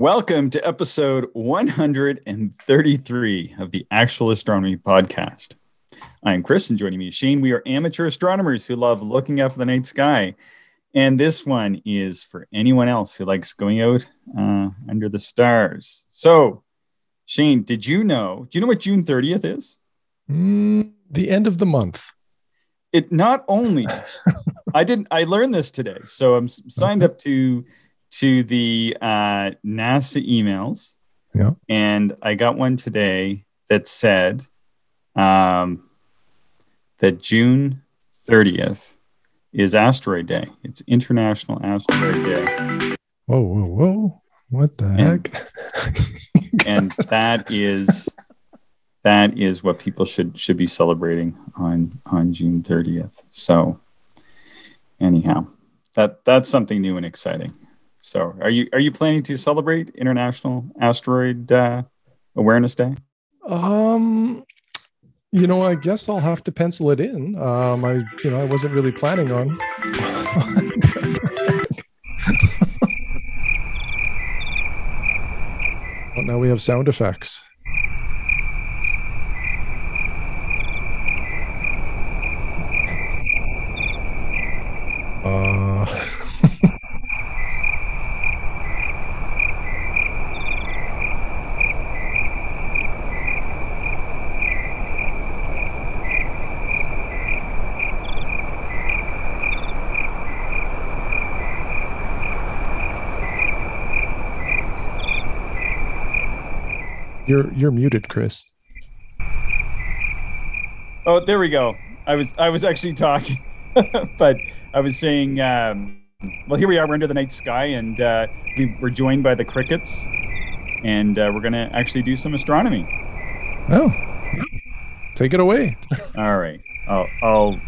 Welcome to episode 133 of the Actual Astronomy Podcast. I'm Chris, and joining me is Shane. We are amateur astronomers who love looking up the night sky. And this one is for anyone else who likes going out uh, under the stars. So, Shane, did you know? Do you know what June 30th is? Mm, the end of the month. It not only, I didn't, I learned this today. So I'm signed up to to the uh, NASA emails. Yeah. And I got one today that said um, that June 30th is Asteroid Day. It's International Asteroid Day. Whoa, whoa, whoa. What the And- heck? And that is that is what people should should be celebrating on on June 30th. So anyhow, that that's something new and exciting. So are you are you planning to celebrate International Asteroid uh, Awareness Day? um, you know, I guess I'll have to pencil it in. Um, I, you know, I wasn't really planning on. well, now we have sound effects. Uh, you're you're muted, Chris. Oh, there we go. I was I was actually talking, but I was saying. Um, well, here we are. We're under the night sky, and uh, we, we're joined by the crickets, and uh, we're going to actually do some astronomy. Oh, take it away. All right. I'll I'll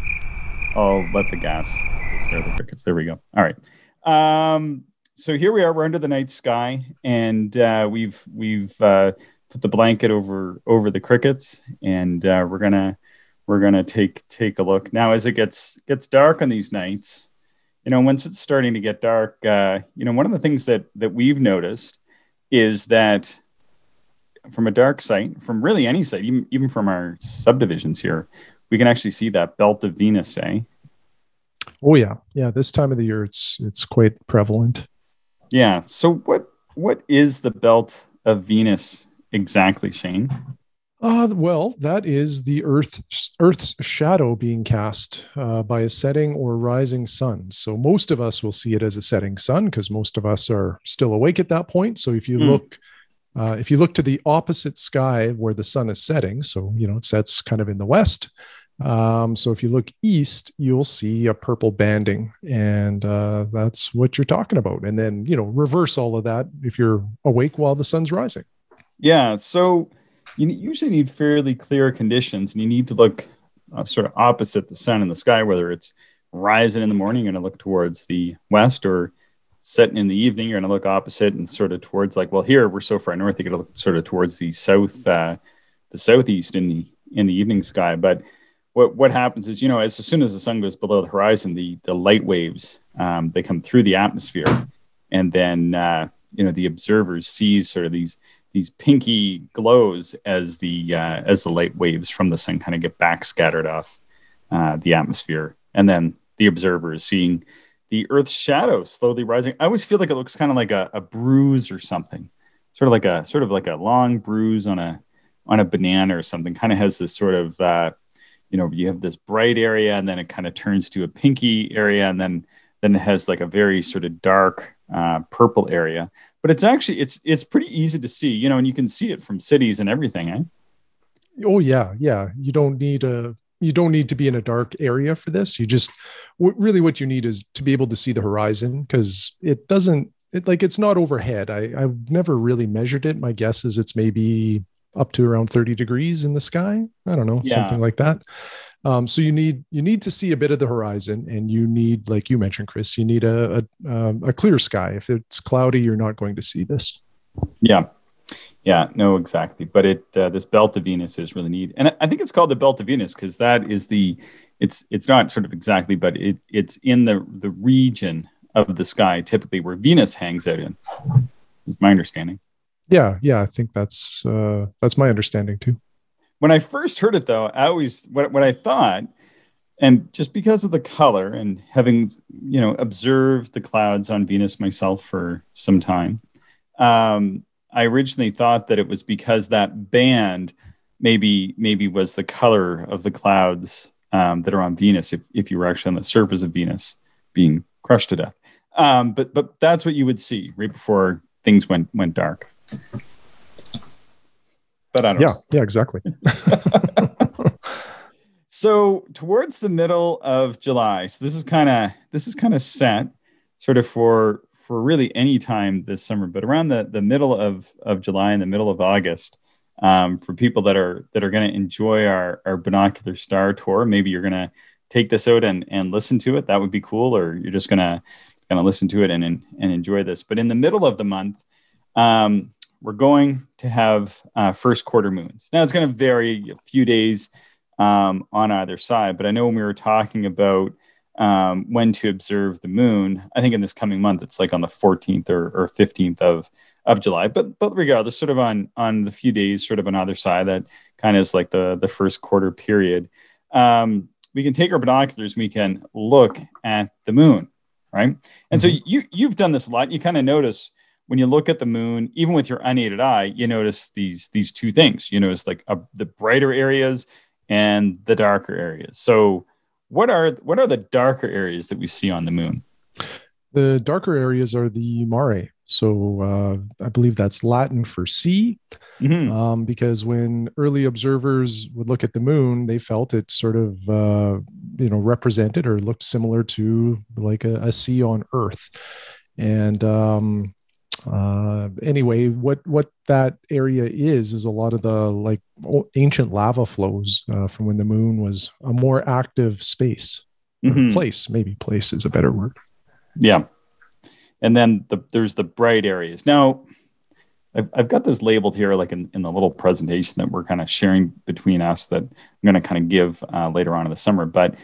I'll let the gas take care of the crickets. There we go. All right. Um, so here we are. We're under the night sky, and uh, we've we've uh, put the blanket over over the crickets, and uh, we're gonna we're gonna take take a look now as it gets gets dark on these nights. You know, once it's starting to get dark, uh, you know, one of the things that that we've noticed is that from a dark site, from really any site, even even from our subdivisions here, we can actually see that belt of Venus, eh? Oh yeah, yeah. This time of the year, it's it's quite prevalent. Yeah. So what what is the belt of Venus exactly, Shane? Uh, well, that is the Earth Earth's shadow being cast uh, by a setting or rising sun. So most of us will see it as a setting sun because most of us are still awake at that point. So if you Hmm. look, uh, if you look to the opposite sky where the sun is setting, so you know it sets kind of in the west. Um, so if you look east, you'll see a purple banding, and uh, that's what you're talking about. And then you know reverse all of that if you're awake while the sun's rising. Yeah. So you usually need fairly clear conditions, and you need to look uh, sort of opposite the sun in the sky, whether it's rising in the morning, you're going to look towards the west, or setting in the evening, you're going to look opposite and sort of towards like, well, here we're so far north, you're going to look sort of towards the south, uh, the southeast in the in the evening sky. But what what happens is, you know, as, as soon as the sun goes below the horizon, the the light waves um, they come through the atmosphere, and then uh, you know the observers sees sort of these these pinky glows as the uh, as the light waves from the sun kind of get back scattered off uh, the atmosphere, and then the observer is seeing the Earth's shadow slowly rising. I always feel like it looks kind of like a, a bruise or something, sort of like a sort of like a long bruise on a on a banana or something. Kind of has this sort of uh, you know you have this bright area, and then it kind of turns to a pinky area, and then then it has like a very sort of dark uh, purple area but it's actually it's it's pretty easy to see you know and you can see it from cities and everything eh? Oh yeah, yeah. You don't need a you don't need to be in a dark area for this. You just what really what you need is to be able to see the horizon because it doesn't it like it's not overhead. I I've never really measured it. My guess is it's maybe up to around 30 degrees in the sky. I don't know, Yeah. something like that. Um, so you need you need to see a bit of the horizon, and you need, like you mentioned, Chris, you need a a, um, a clear sky. If it's cloudy, you're not going to see this. yeah yeah no exactly but it uh, this belt of venus is really neat and I- i think it's called the belt of venus because that is the it's it's not sort of exactly but it it's in the the region of the sky typically where venus hangs out in is my understanding. Yeah, yeah, I think that's uh, that's my understanding too. When I first heard it, though, I always what what I thought, and just because of the color and having you know observed the clouds on Venus myself for some time, um, I originally thought that it was because that band maybe maybe was the color of the clouds um, that are on Venus if, if you were actually on the surface of Venus being crushed to death. Um, but but that's what you would see right before things went went dark. But I don't yeah, know. yeah, exactly. so towards the middle of July, so this is kind of this is kind of set sort of for for really any time this summer, but around the the middle of of July and the middle of August, um, for people that are that are going to enjoy our our binocular star tour, maybe you're going to take this out and and listen to it. That would be cool, or you're just gonna gonna listen to it and and, and enjoy this. But in the middle of the month, um, we're going to have uh, first quarter moons. Now it's going to vary a few days um, on either side, but I know when we were talking about um, when to observe the moon, I think in this coming month it's like on the 14th or, or 15th of of July. But but regardless, sort of on on the few days, sort of on either side, that kind of is like the the first quarter period. Um, we can take our binoculars, we can look at the moon, right? And mm-hmm. so you you've done this a lot. You kind of notice when you look at the moon, even with your unaided eye, you notice these these two things. You notice like a, the brighter areas and the darker areas. So, what are what are the darker areas that we see on the moon? The darker areas are the mare. So uh, I believe that's Latin for sea, mm-hmm. um, because when early observers would look at the moon, they felt it sort of uh, you know represented or looked similar to like a, a sea on Earth. And um, uh, anyway, what what that area is is a lot of the like ancient lava flows uh, from when the moon was a more active space, mm-hmm. place. Maybe place is a better word. Yeah, and then the, there's the bright areas. Now, I've, I've got this labeled here, like in, in the little presentation that we're kind of sharing between us that I'm going to kind of give uh, later on in the summer. But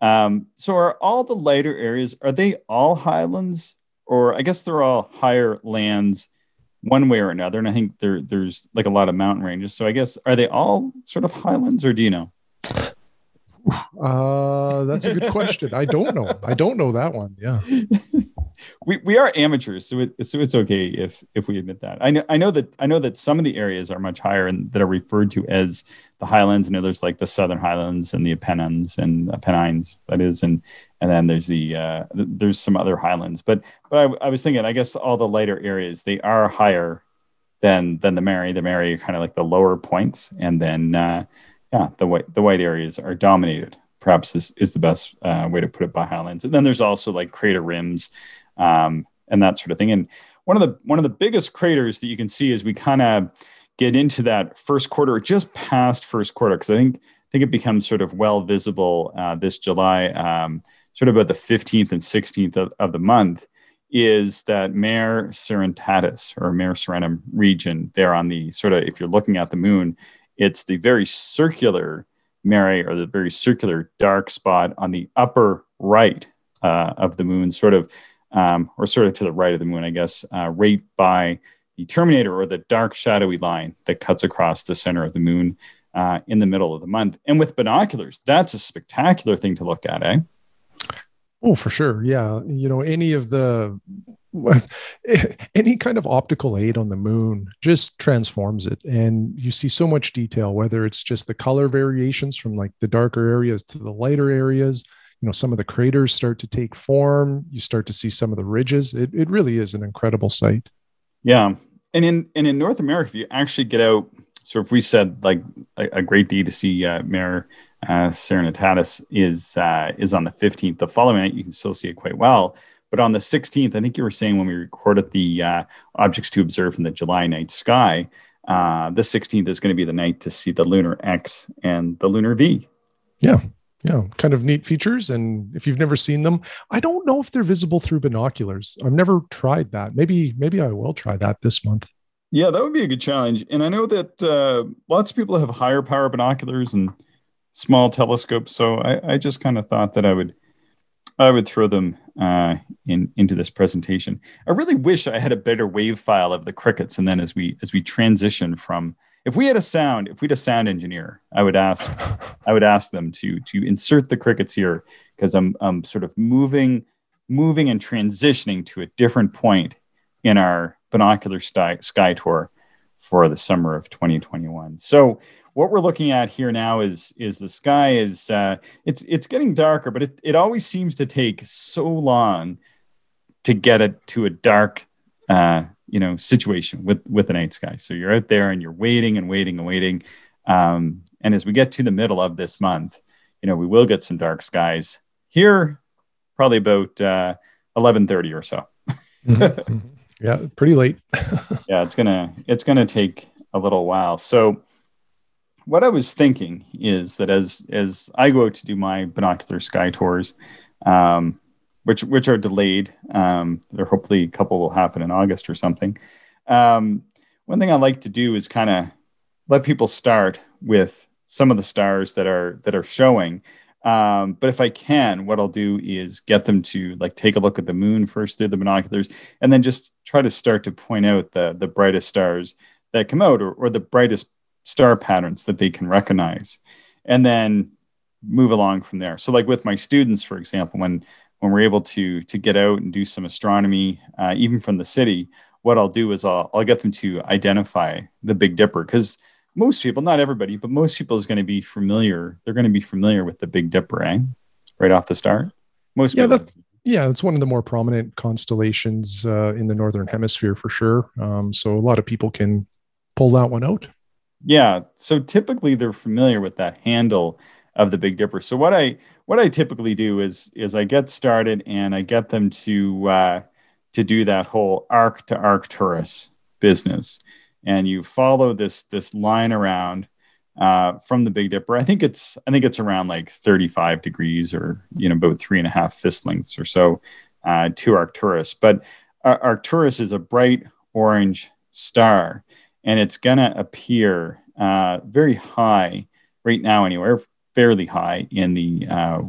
um, so are all the lighter areas? Are they all highlands? Or I guess they're all higher lands one way or another. And I think there there's like a lot of mountain ranges. So I guess are they all sort of highlands or do you know? Uh, that's a good question. I don't know. I don't know that one. Yeah. we, we are amateurs, so it, so it's okay if if we admit that. I know I know that I know that some of the areas are much higher and that are referred to as the highlands. I know there's like the southern highlands and the Apennines and Apennines that is, and and then there's the uh, there's some other highlands. But but I, I was thinking, I guess all the lighter areas they are higher than than the Mare. The Mare kind of like the lower points, and then uh, yeah, the white the white areas are dominated. Perhaps is is the best uh, way to put it by highlands. And then there's also like crater rims um, and that sort of thing. And one of the one of the biggest craters that you can see as we kind of get into that first quarter, just past first quarter, because I think I think it becomes sort of well visible uh, this July, um, sort of about the 15th and 16th of, of the month, is that Mare Serenitatis or Mare Serenum region there on the sort of if you're looking at the moon, it's the very circular Mare or the very circular dark spot on the upper right uh, of the moon, sort of um, or sort of to the right of the moon, I guess, uh, right by the terminator or the dark shadowy line that cuts across the center of the moon uh, in the middle of the month. And with binoculars, that's a spectacular thing to look at, eh? Oh, for sure. Yeah. You know, any of the any kind of optical aid on the moon just transforms it. And you see so much detail whether it's just the color variations from like the darker areas to the lighter areas. You know some of the craters start to take form. You start to see some of the ridges. It, it really is an incredible sight. Yeah. And in and in north america if you actually get out so if we said like a, a great day to see uh, Mare uh, Serenitatis is uh, is on the 15th the following night you can still see it quite well but on the 16th i think you were saying when we recorded the uh, objects to observe in the july night sky uh, the 16th is going to be the night to see the lunar x and the lunar v yeah yeah, kind of neat features. And if you've never seen them, I don't know if they're visible through binoculars. I've never tried that. Maybe, maybe I will try that this month. Yeah, that would be a good challenge. And I know that uh, lots of people have higher power binoculars and small telescopes. So I, I just kind of thought that I would I would throw them uh, in into this presentation. I really wish I had a better wave file of the crickets, and then as we as we transition from, if we had a sound, if we had a sound engineer, I would ask, I would ask them to to insert the crickets here because I'm I'm sort of moving moving and transitioning to a different point in our binocular sky, sky tour for the summer of 2021. So what we're looking at here now is is the sky is uh, it's it's getting darker, but it, it always seems to take so long to get it to a dark uh, you know situation with with the night sky. So you're out there and you're waiting and waiting and waiting. Um, and as we get to the middle of this month, you know we will get some dark skies here, probably about uh, 11:30 or so. mm-hmm. mm-hmm. Yeah, pretty late. yeah, it's gonna it's gonna take a little while. So what I was thinking is that as as I go out to do my binocular sky tours, um, which which are delayed, um, there hopefully a couple will happen in August or something. Um, one thing I like to do is kind of let people start with some of the stars that are that are showing. Um, but if I can, what I'll do is get them to like take a look at the moon first through the binoculars, and then just try to start to point out the the brightest stars that come out, or, or the brightest star patterns that they can recognize and then move along from there. So like with my students for example when when we're able to to get out and do some astronomy uh, even from the city what i'll do is I'll, I'll get them to identify the big dipper because most people not everybody but most people is going to be familiar they're going to be familiar with the big dipper eh? right off the start? Most yeah that's yeah it's one of the more prominent constellations uh, in the northern hemisphere for sure. Um, so a lot of people can pull that one out yeah. So typically they're familiar with that handle of the Big Dipper. So what I what I typically do is is I get started and I get them to uh, to do that whole arc to Arcturus business, and you follow this this line around uh, from the Big Dipper. I think it's I think it's around like 35 degrees or you know about three and a half fist lengths or so uh, to Arcturus. But Arcturus is a bright orange star and it's going to appear uh, very high right now, anywhere fairly high in the uh,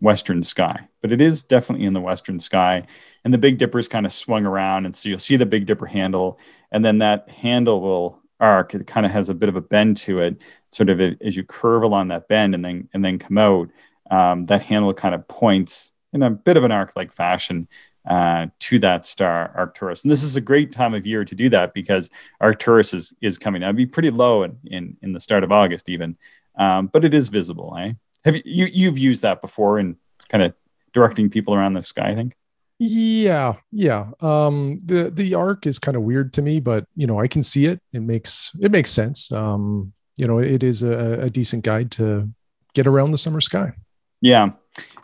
western sky. But it is definitely in the western sky, and the Big Dipper is kind of swung around, and so you'll see the Big Dipper handle, and then that handle will arc. It kind of has a bit of a bend to it, sort of as you curve along that bend, and then and then come out. Um, that handle kind of points in a bit of an arc-like fashion uh, to that star Arcturus. And this is a great time of year to do that because Arcturus is, is coming. It'd be pretty low in, in, in the start of August even, um, but it is visible. Eh? Have you, you you've used that before in kind of directing people around the sky? I think. Yeah, yeah. Um, the the arc is kind of weird to me, but you know I can see it. It makes it makes sense. Um, you know, it is a, a decent guide to get around the summer sky. Yeah,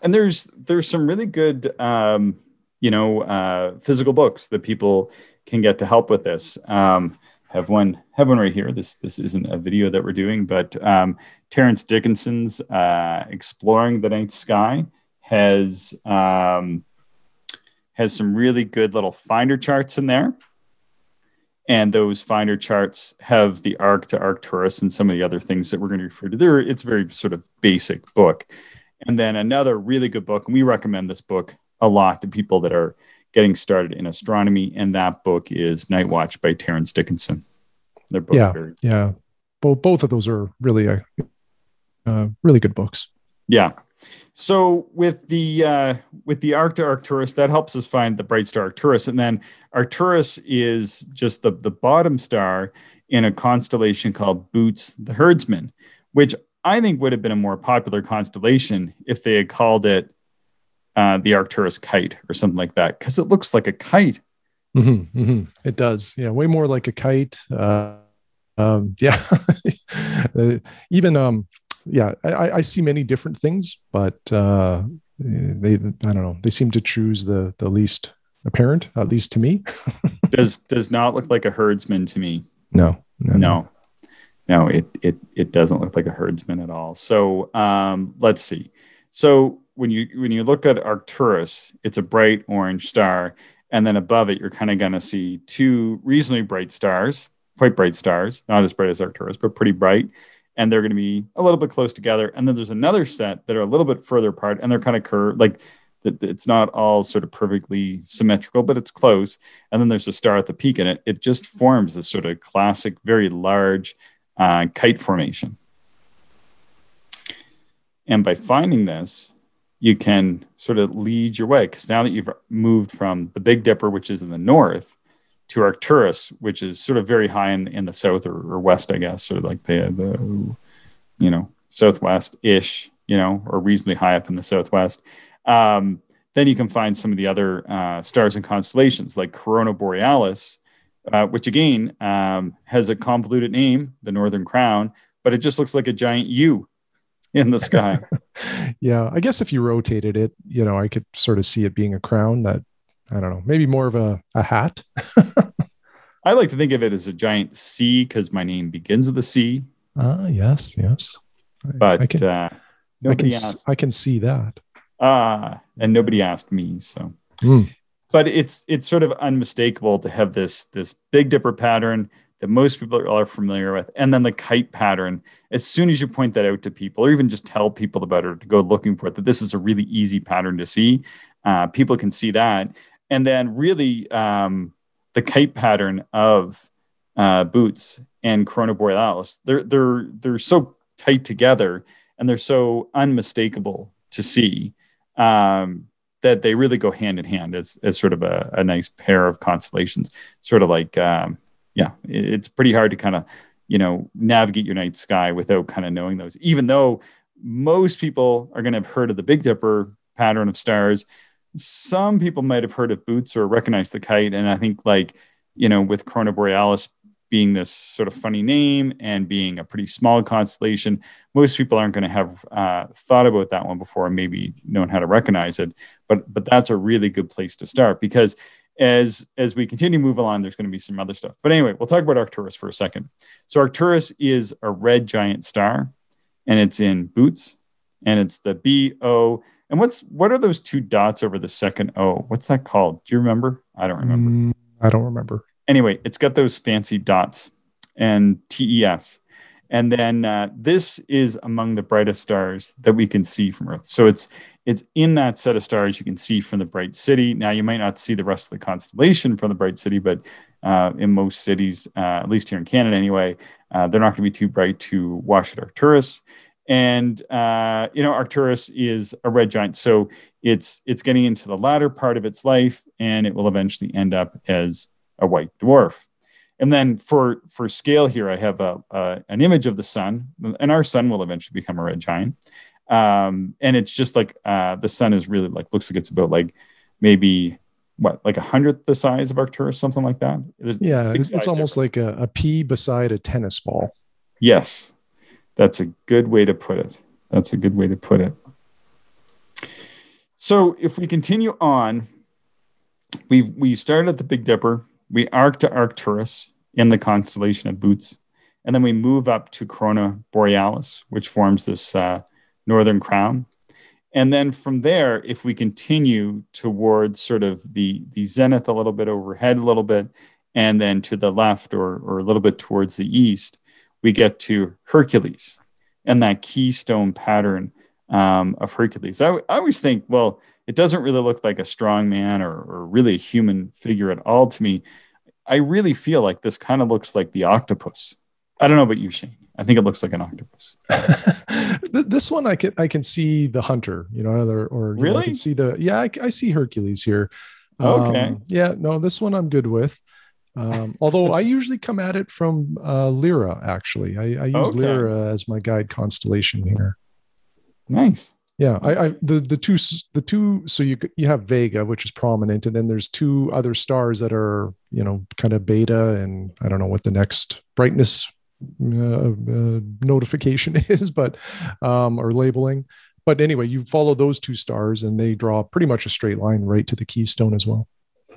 and there's there's some really good um, you know uh, physical books that people can get to help with this. Um, have one have one right here. This this isn't a video that we're doing, but um, Terence Dickinson's uh, "Exploring the Night Sky" has um, has some really good little finder charts in there. And those finder charts have the arc to Arcturus and some of the other things that we're going to refer to. There, it's a very sort of basic book. And then another really good book, and we recommend this book a lot to people that are getting started in astronomy. And that book is Night Watch by Terence Dickinson. They're both yeah, very- yeah. Both both of those are really a, uh, really good books. Yeah. So with the uh, with the Arc to Arcturus, that helps us find the bright star Arcturus, and then Arcturus is just the the bottom star in a constellation called Boötes the Herdsman, which I think would have been a more popular constellation if they had called it uh, the Arcturus kite or something like that because it looks like a kite. Mm-hmm, mm-hmm. It does, yeah, way more like a kite. Uh, um, yeah, uh, even um, yeah, I, I, see many different things, but uh, they I don't know. They seem to choose the the least apparent, at least to me. does does not look like a herdsman to me. No, no, no, no. It it it doesn't look like a herdsman at all. So um, let's see. So when you when you look at Arcturus, it's a bright orange star, and then above it, you're kind of going to see two reasonably bright stars, quite bright stars, not as bright as Arcturus, but pretty bright, and they're going to be a little bit close together. And then there's another set that are a little bit further apart, and they're kind of curved, like it's not all sort of perfectly symmetrical, but it's close. And then there's a star at the peak, and it it just forms this sort of classic, very large uh, kite formation. And by finding this, you can sort of lead your way because now that you've moved from the Big Dipper, which is in the north, to Arcturus, which is sort of very high in, in the south or, or west, I guess, of like the, the you know, southwest ish, you know, or reasonably high up in the southwest. Um, then you can find some of the other uh, stars and constellations like Corona Borealis, uh, which again um, has a convoluted name, the Northern Crown, but it just looks like a giant U in the sky. yeah, I guess if you rotated it, you know, I could sort of see it being a crown that I don't know, maybe more of a, a hat. I like to think of it as a giant C because my name begins with a C. Ah, uh, yes, yes. But I can, uh, I can, asked, I can see that. Ah, uh, and nobody asked me. So, mm. but it's it's sort of unmistakable to have this this Big Dipper pattern that most people are familiar with, and then the kite pattern. As soon as you point that out to people, or even just tell people about it, to go looking for it, that this is a really easy pattern to see. Uh, people can see that, and then really um, the kite pattern of uh, Boötes and Corona Borealis. They're they're they're so tight together, and they're so unmistakable to see. Um, that they really go hand in hand as, as sort of a, a nice pair of constellations, sort of like um, yeah, it's pretty hard to kind of, you know, navigate your night sky without kind of knowing those. Even though most people are going to have heard of the Big Dipper pattern of stars, some people might have heard of Boötes or recognized the kite. And I think, like, you know, with Corona Borealis being this sort of funny name and being a pretty small constellation, most people aren't going to have uh, thought about that one before and maybe known how to recognize it. But but that's a really good place to start because as as we continue to move along, there's going to be some other stuff. But anyway, we'll talk about Arcturus for a second. So Arcturus is a red giant star, and it's in Boötes, and it's the B O. And what's what are those two dots over the second O? What's that called? Do you remember? I don't remember. Mm, I don't remember. Anyway, it's got those fancy dots and TES. And then uh, this is among the brightest stars that we can see from Earth. So it's it's in that set of stars you can see from the bright city. Now you might not see the rest of the constellation from the bright city, but uh, in most cities, uh, at least here in Canada anyway, uh, they're not going to be too bright to watch at Arcturus. And uh, you know, Arcturus is a red giant, so it's it's getting into the latter part of its life, and it will eventually end up as a white dwarf. And then for for scale here, I have a, an image of the sun, and our sun will eventually become a red giant. Um, and it's just like uh, the sun is really like looks like it's about like maybe what like a hundredth the size of Arcturus, something like that. There's yeah, it's, it's almost difference. like a, a pea beside a tennis ball. Yes, that's a good way to put it. That's a good way to put it. So if we continue on, we we started at the Big Dipper we arc to Arcturus in the constellation of Boötes, and then we move up to Corona Borealis, which forms this uh, northern crown. And then from there, if we continue towards sort of the, the zenith a little bit overhead, a little bit, and then to the left or, or a little bit towards the east, we get to Hercules and that keystone pattern um, of Hercules. I, I always think, well, it doesn't really look like a strong man or, or really a human figure at all to me. I really feel like this kind of looks like the octopus. I don't know about you, Shane. I think it looks like an octopus. this one, I can I can see the hunter, you know, or, or really know, I can see the yeah, I, I see Hercules here. Okay. Um, yeah, no, this one I'm good with. Um, although I usually come at it from uh, Lyra, actually, I, I use okay. Lyra as my guide constellation here. Nice. Yeah, I, I the the two the two so you you have Vega which is prominent and then there's two other stars that are you know kind of beta and I don't know what the next brightness uh, uh, notification is but um or labeling but anyway you follow those two stars and they draw pretty much a straight line right to the keystone as well.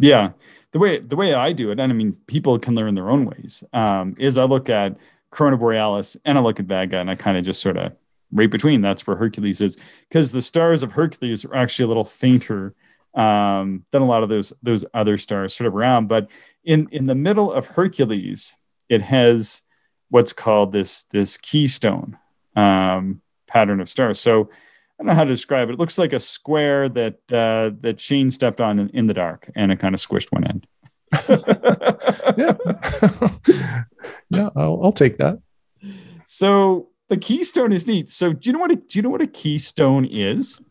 Yeah, the way the way I do it, and I mean people can learn their own ways. Um, is I look at Corona Borealis and I look at Vega and I kind of just sort of right between that's where hercules is because the stars of hercules are actually a little fainter um, than a lot of those those other stars sort of around but in in the middle of hercules it has what's called this this keystone um, pattern of stars so I don't know how to describe it. It looks like a square that uh, that Shane stepped on in, in the dark, and it kind of squished one end. yeah, yeah, I'll, I'll take that. So the keystone is neat. So do you know what a, do you know what a keystone is?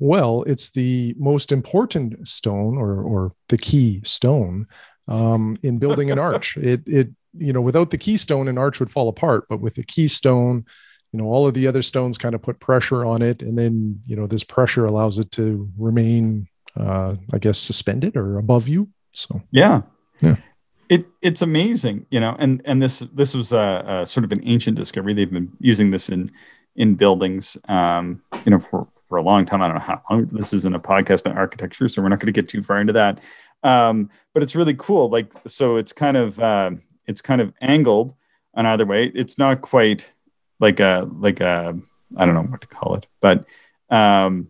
Well, it's the most important stone, or or the key stone, um, in building an arch. It it you know without the keystone, an arch would fall apart. But with the keystone, you know all of the other stones kind of put pressure on it, and then you know this pressure allows it to remain, uh, I guess, suspended or above you. So yeah, yeah it it's amazing, you know, and and this this was a, a, sort of an ancient discovery. They've been using this in in buildings, um, you know, for for a long time. I don't know how long. This isn't a podcast on architecture, so we're not going to get too far into that. Um, but it's really cool. Like so, it's kind of uh, it's kind of angled on either way. It's not quite like a like a I don't know what to call it, but um,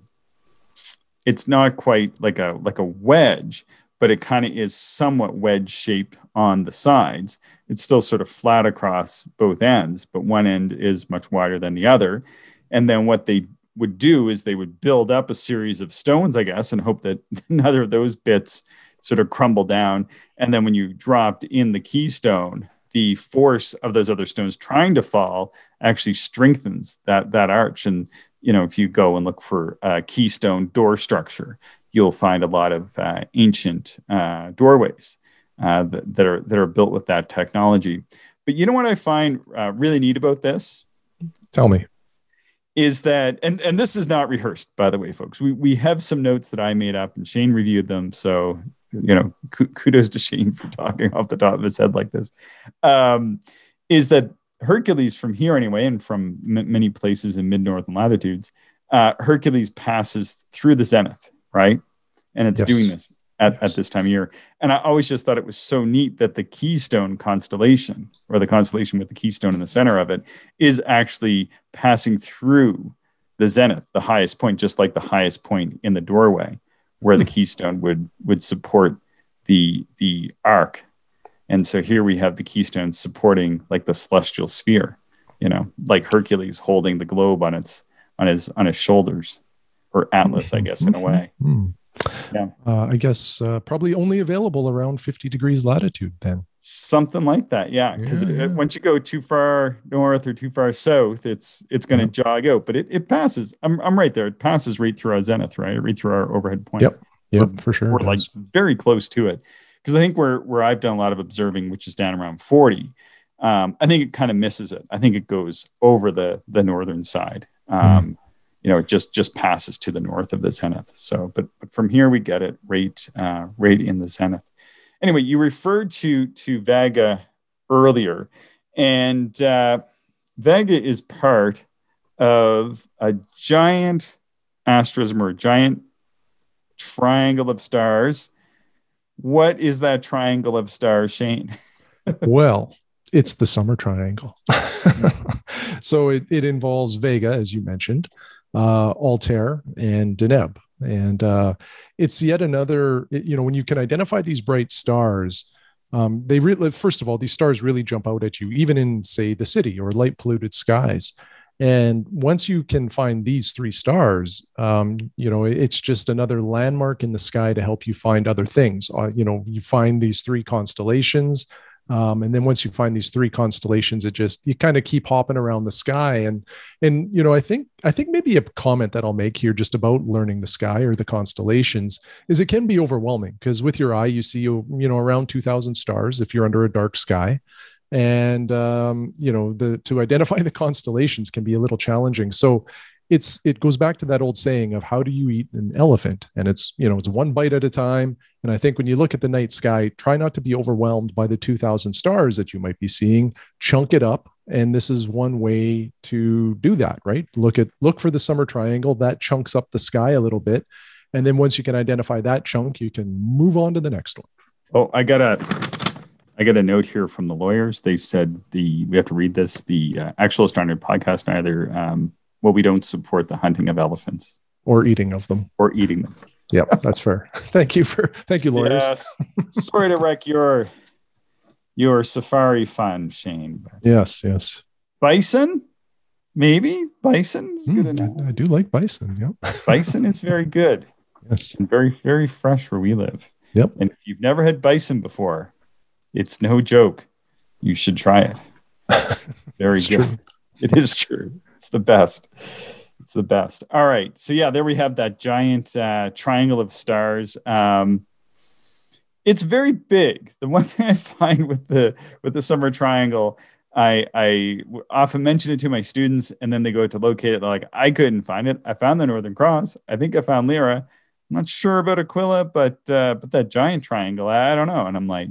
it's not quite like a like a wedge, but it kind of is somewhat wedge shaped on the sides. It's still sort of flat across both ends, but one end is much wider than the other. And then what they would do is they would build up a series of stones, I guess, and hope that another of those bits sort of crumble down. And then when you dropped in the keystone, the force of those other stones trying to fall actually strengthens that that arch. And you know, if you go and look for a keystone door structure, you'll find a lot of uh, ancient uh, doorways uh, that, that, are that are built with that technology. But you know what I find uh, really neat about this? Tell me. Is that and and this is not rehearsed, by the way, folks. We we have some notes that I made up, and Shane reviewed them. So you know, kudos to Shane for talking off the top of his head like this. Um, is that Hercules from here anyway, and from m- many places in mid northern latitudes, uh, Hercules passes through the zenith right? And it's yes. doing this at, at this time of year. And I always just thought it was so neat that the Keystone constellation, or the constellation with the Keystone in the center of it, is actually passing through the zenith, the highest point, just like the highest point in the doorway, where the hmm. Keystone would would support the the arc. And so here we have the Keystone supporting like the celestial sphere, you know, like Hercules holding the globe on its on his on his shoulders or Atlas, I guess, in a way. Yeah. Uh, I guess uh, probably only available around 50 degrees latitude then. Something like that. Yeah. Because yeah, yeah. once you go too far north or too far south, it's it's going to yeah. jog out, but it, it passes. I'm, I'm right there. It passes right through our zenith, right? Right through our overhead point. Yep. Yep. We're, for sure. We're like very close to it. Because I think where, where I've done a lot of observing, which is down around 40, um, I think it kind of misses it. I think it goes over the the northern side. Hmm. Um, mm you know, it just just passes to the north of the zenith. So, but but from here we get it right uh, right in the zenith. Anyway, you referred to to Vega earlier, and uh, Vega is part of a giant asterism or a giant triangle of stars. What is that triangle of stars, Shane? well, it's the summer triangle. so it, it involves Vega, as you mentioned, uh, Altair, and Deneb. And uh, it's yet another, you know, when you can identify these bright stars, um, they really, first of all, these stars really jump out at you, even in, say, the city or light polluted skies. And once you can find these three stars, um, you know, it's just another landmark in the sky to help you find other things. Uh, you know, you find these three constellations, um, and then once you find these three constellations, it just you kind of keep hopping around the sky. And and you know, I think I think maybe a comment that I'll make here just about learning the sky or the constellations is it can be overwhelming because with your eye you see you you know around two thousand stars if you're under a dark sky, and um, you know the to identify the constellations can be a little challenging. So it's it goes back to that old saying of how do you eat an elephant? And it's you know it's one bite at a time. And i think when you look at the night sky try not to be overwhelmed by the 2000 stars that you might be seeing. Chunk it up. And this is one way to do that right? Look at look for the summer triangle. That chunks up the sky a little bit. And then once you can identify that chunk you can move on to the next one. Oh i got a I got a note here from the lawyers. They said the we have to read this. The uh, actual astronomy podcast neither um, well, we don't support the hunting of elephants or eating of them or eating them. Yep, that's fair. thank you for thank you, lawyers. Yes. Sorry to wreck your your safari fun, Shane. Yes, yes. Bison, maybe bison is good Mm, enough. I, I do like bison. Yep. Bison is very good yes. and very very fresh where we live. Yep. And if you've never had bison before, it's no joke. You should try it. Very good. true. It is true. It's the best. It's the best. All right. So yeah, there we have that giant uh, triangle of stars. Um, it's very big. The one thing I find with the with the summer triangle, I I often mention it to my students, and then they go to locate it. They're like, I couldn't find it. I found the Northern Cross. I think I found Lyra. I'm not sure about Aquila, but uh, but that giant triangle, I, don't know. And I'm like,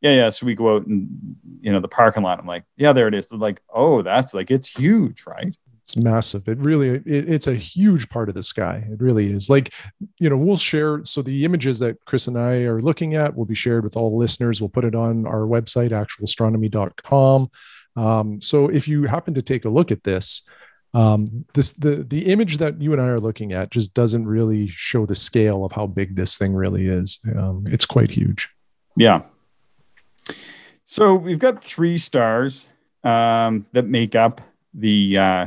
yeah, yeah. So we go out and you know the parking lot. I'm like, yeah, there it is. They're like, oh, that's like it's huge, right? It's massive. It really, it, it's a huge part of the sky. It really is. Like, you know, we'll share. So the images that Chris and I are looking at will be shared with all listeners. We'll put it on our website, actualastronomy.com. Um, so if you happen to take a look at this, um, this the the image that you and I are looking at just doesn't really show the scale of how big this thing really is. Um, it's quite huge. Yeah. So we've got three stars um, that make up the uh,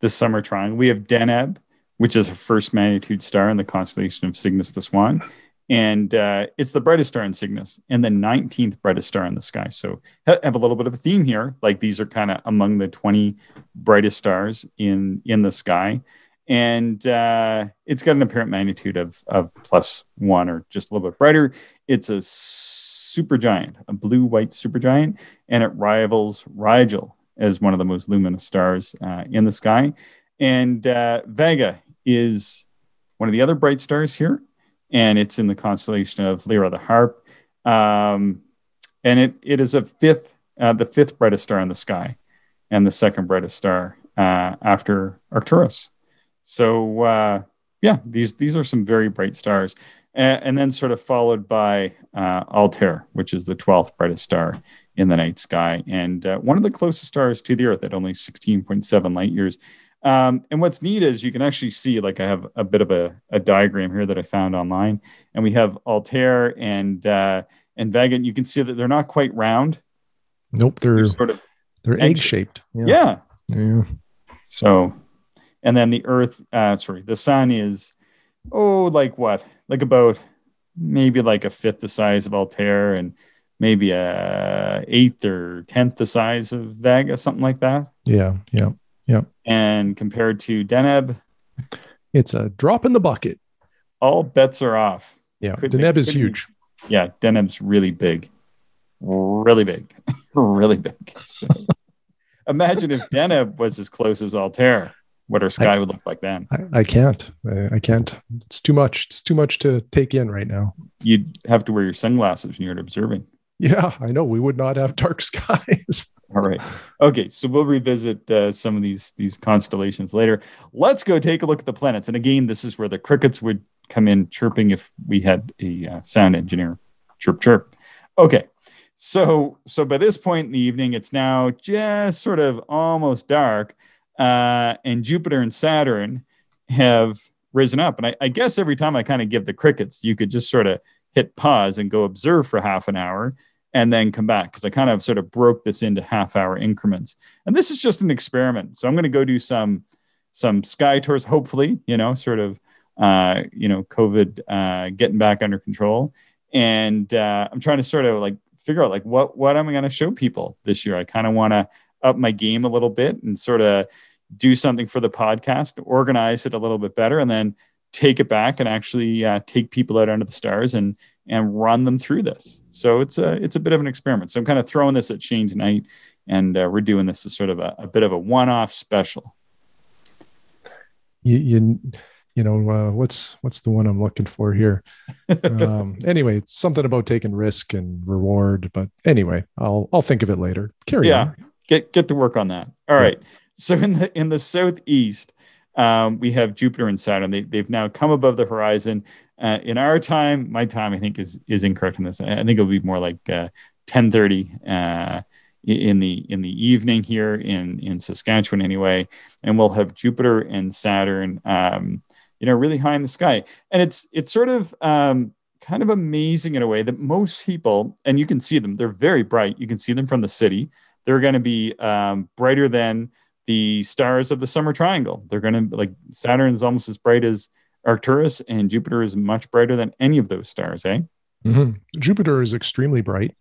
the summer triangle. We have Deneb, which is a first magnitude star in the constellation of Cygnus the Swan, and uh, it's the brightest star in Cygnus and the 19th brightest star in the sky. So ha- have a little bit of a theme here. Like these are kind of among the 20 brightest stars in in the sky. And uh, it's got an apparent magnitude of, of plus one or just a little bit brighter. It's a supergiant, a blue white supergiant, and it rivals Rigel as one of the most luminous stars uh, in the sky. And uh, Vega is one of the other bright stars here, and it's in the constellation of Lyra the Harp. Um, and it, it is a fifth, uh, the fifth brightest star in the sky, and the second brightest star uh, after Arcturus. So uh, yeah, these these are some very bright stars, and, and then sort of followed by uh, Altair, which is the twelfth brightest star in the night sky, and uh, one of the closest stars to the Earth at only sixteen point seven light years. Um, and what's neat is you can actually see, like I have a bit of a, a diagram here that I found online, and we have Altair and uh, and Vega. And you can see that they're not quite round; Nope, they're they're sort of they're egg shaped. yeah. yeah. So, and then the Earth, uh, sorry, the Sun is, oh, like what? Like about maybe like a fifth the size of Altair and maybe a eighth or tenth the size of Vega, something like that. Yeah, yeah. Yeah. And compared to Deneb, It's a drop in the bucket. all bets are off. Yeah, Couldn't- Deneb is couldn't- huge. Yeah, Deneb's really big, really big, really big. So, imagine if Deneb was as close as Altair, what our sky would look like then. I, I can't. I, I can't. It's too much. It's too much to take in right now. You'd have to wear your sunglasses when you're observing. Yeah, I know. We would not have dark skies. All right. Okay, so we'll revisit uh, some of these these constellations later. Let's go take a look at the planets. And again, this is where the crickets would come in chirping if we had a uh, sound engineer. Chirp chirp. Okay. So so by this point in the evening, it's now just sort of almost dark, uh, and Jupiter and Saturn have risen up. And I, I guess every time I kind of give the crickets, you could just sort of hit pause and go observe for half an hour and then come back because I kind of sort of broke this into half hour increments. And this is just an experiment. So I'm going to go do some some sky tours, hopefully, you know, sort of uh, you know, COVID uh, getting back under control. And uh, I'm trying to sort of like figure out like what what am I going to show people this year? I kind of want to up my game a little bit and sort of do something for the podcast, organize it a little bit better, and then take it back and actually uh, take people out under the stars and and run them through this. So it's a it's a bit of an experiment. So I'm kind of throwing this at Shane tonight, and uh, we're doing this as sort of a, a bit of a one-off special. You, you, you know, uh, what's what's the one I'm looking for here? Um, anyway, it's something about taking risk and reward. But anyway, I'll I'll think of it later. Carry Yeah. on. Get get to work on that. All right. So in the in the southeast, um, we have Jupiter and Saturn. They they've now come above the horizon. Uh, in our time, my time I think is is incorrect in this. I think it'll be more like uh, 10:30 uh, in the in the evening here in in Saskatchewan anyway, and we'll have Jupiter and Saturn, um, you know, really high in the sky, and it's it's sort of um, kind of amazing in a way that most people, and you can see them, they're very bright. You can see them from the city. They're going to be um, brighter than the stars of the summer triangle. They're going to like Saturn is almost as bright as Arcturus, and Jupiter is much brighter than any of those stars, eh? Mm-hmm. Jupiter is extremely bright.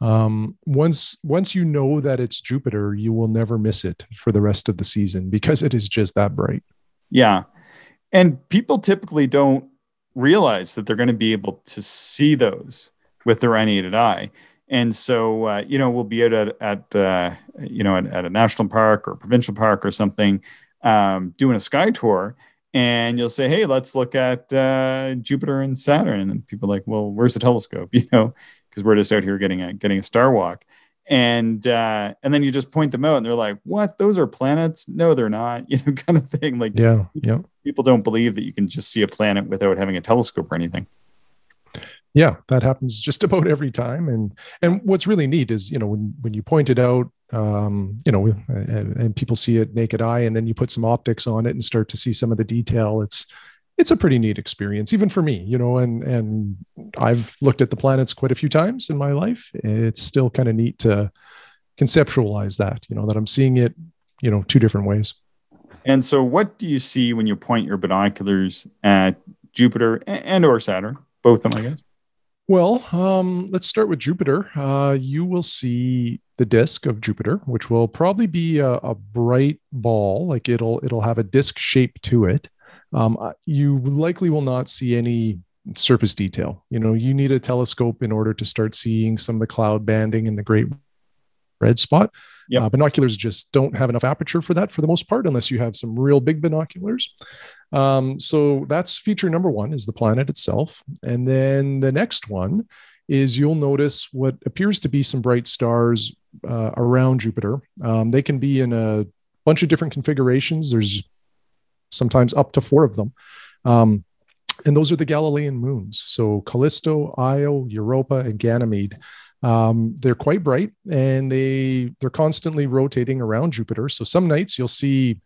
Um, once once you know that it's Jupiter, you will never miss it for the rest of the season because it is just that bright. Yeah, and people typically don't realize that they're going to be able to see those with their unaided eye. And so, uh, you know, we'll be out at, at uh, you know, at, at, a national park or provincial park or something, um, doing a sky tour, and you'll say, "Hey, let's look at uh, Jupiter and Saturn." And then people are like, "Well, where's the telescope?" You know, because we're just out here getting a getting a star walk. And uh, and then you just point them out, and they're like, "What? Those are planets? No, they're not." You know, kind of thing. Like, yeah, yeah. People don't believe that you can just see a planet without having a telescope or anything yeah that happens just about every time and and what's really neat is you know when when you point it out um you know and, and, people see it naked eye and then you put some optics on it and start to see some of the detail it's it's a pretty neat experience even for me you know and and i've looked at the planets quite a few times in my life. It's still kind of neat to conceptualize that you know that i'm seeing it you know two different ways. And so what do you see when you point your binoculars at jupiter and or saturn? Both of them i guess well, um, let's start with Jupiter. Uh, you will see the disk of Jupiter, which will probably be a, a bright ball, like it'll it'll have a disk shape to it. Um, you likely will not see any surface detail. You know, you need a telescope in order to start seeing some of the cloud banding and the great red spot. Yep. Uh, binoculars just don't have enough aperture for that for the most part, unless you have some real big binoculars. Um, so that's feature number one is the planet itself. And then the next one is you'll notice what appears to be some bright stars uh, around Jupiter. Um, they can be in a bunch of different configurations. There's sometimes up to four of them. Um, and those are the Galilean moons. So Callisto, Io, Europa, and Ganymede. Um, they're quite bright and they they're constantly rotating around Jupiter. So some nights you'll see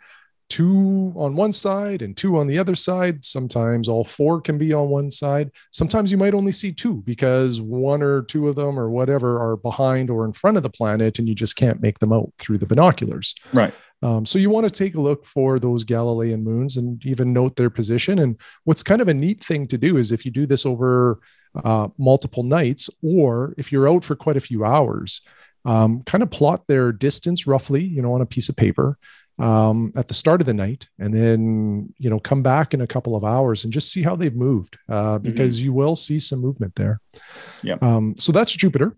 two on one side and two on the other side. Sometimes all four can be on one side. Sometimes you might only see two because one or two of them or whatever are behind or in front of the planet and you just can't make them out through the binoculars. Right. Um, so you want to take a look for those Galilean moons and even note their position. And what's kind of a neat thing to do is if you do this over uh, multiple nights, or if you're out for quite a few hours, um, kind of plot their distance roughly, you know, on a piece of paper um, at the start of the night and then you know come back in a couple of hours and just see how they've moved uh, mm-hmm. because mm-hmm. you will see some movement there yeah um, so that's jupiter